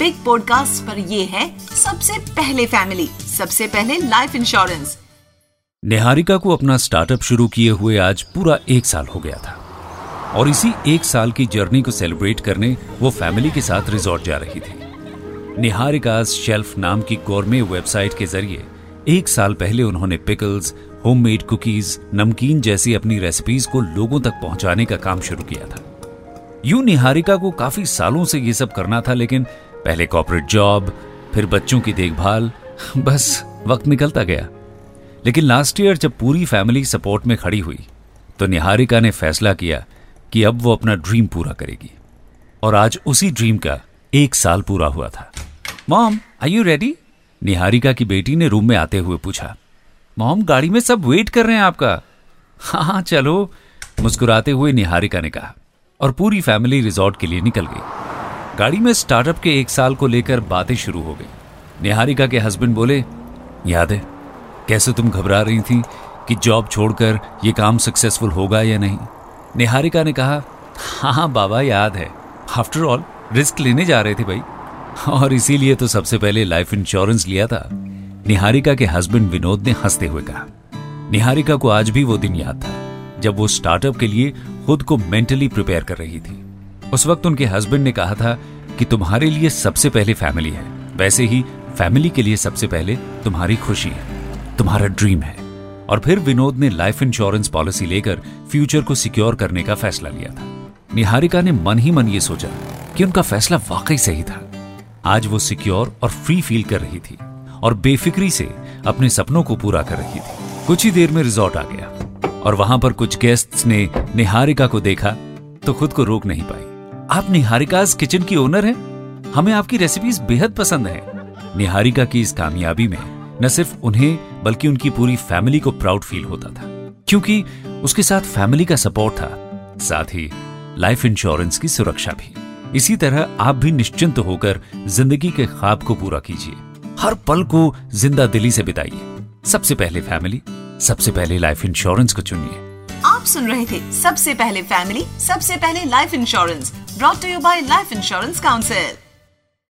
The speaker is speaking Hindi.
बिग पॉडकास्ट पर ये है सबसे पहले फैमिली, सबसे पहले लाइफ इंश्योरेंस निहारिका को अपना स्टार्टअप शुरू किए हुए आज पूरा एक साल हो गया था। और इसी एक साल की जर्नी को सेलिब्रेट करने वो फैमिली के साथ रिजॉर्ट जा रही थी। निहारिका शेल्फ नाम की गोरमे वेबसाइट के ज़रिए एक साल पहले उन्होंने पिकल्स होममेड कुकीज नमकीन जैसी अपनी रेसिपीज़ को लोगों तक पहुँचाने का काम शुरू किया था। यूँ निहारिका को काफ़ी सालों से ये सब करना था, लेकिन पहले कॉर्पोरेट जॉब फिर बच्चों की देखभाल, बस वक्त निकलता गया। लेकिन लास्ट ईयर जब पूरी फैमिली सपोर्ट में खड़ी हुई तो निहारिका ने फैसला किया कि अब वो अपना ड्रीम पूरा करेगी। और आज उसी ड्रीम का एक साल पूरा हुआ था। Mom I you ready Niharika की बेटी ने रूम में आते हुए पूछा। मॉम, गाड़ी में सब वेट कर रहे हैं आपका? हाँ हाँ चलो, मुस्कुराते हुए निहारिका ने कहा। और पूरी फैमिली रिजॉर्ट के लिए निकल गई। गाड़ी में स्टार्टअप के एक साल को लेकर बातें शुरू हो गई। निहारिका के हस्बैंड बोले, याद है, कैसे तुम घबरा रही थी कि जॉब छोड़कर ये काम सक्सेसफुल होगा या नहीं? निहारिका ने कहा हाँ हाँ बाबा, याद है। आफ्टर ऑल रिस्क लेने जा रहे थे भाई। और इसीलिए तो सबसे पहले लाइफ इंश्योरेंस लिया था। निहारिका के हस्बैंड विनोद ने हँसते हुए कहा, निहारिका को आज भी वो दिन याद था, जब वो स्टार्टअप के लिए खुद को मेंटली प्रिपेयर कर रही थी। उस वक्त उनके हस्बैंड ने कहा था कि तुम्हारे लिए सबसे पहले फैमिली है। वैसे ही फैमिली के लिए सबसे पहले तुम्हारी खुशी है। तुम्हारा ड्रीम है। और फिर विनोद ने लाइफ इंश्योरेंस पॉलिसी लेकर फ्यूचर को सिक्योर करने का फैसला लिया था। निहारिका ने मन ही मन ये सोचा कि उनका फैसला वाकई सही था। आज वो सिक्योर और फ्री फील कर रही थी और बेफिक्री से अपने सपनों को पूरा कर रही थी। कुछ ही देर में रिजॉर्ट आ गया और वहाँ पर कुछ गेस्ट्स ने निहारिका को देखा तो खुद को रोक नहीं पाई। आप निहारिकाज किचन की ओनर हैं? हमें आपकी रेसिपीज़ बेहद पसंद है। निहारिका की इस कामयाबी में न सिर्फ़ उन्हें, बल्कि उनकी पूरी फैमिली को प्राउड फील होता था। क्योंकि उसके साथ फैमिली का सपोर्ट था, साथ ही लाइफ इंश्योरेंस की सुरक्षा भी। इसी तरह आप भी निश्चिंत होकर ज़िंदगी के ख्वाब को पूरा कीजिए। हर पल को ज़िंदा दिली से बिताइए। सबसे पहले फैमिली सबसे पहले लाइफ इंश्योरेंस को चुनिए। आप सुन रहे थे सबसे पहले फैमिली सबसे पहले life insurance brought to you by life insurance council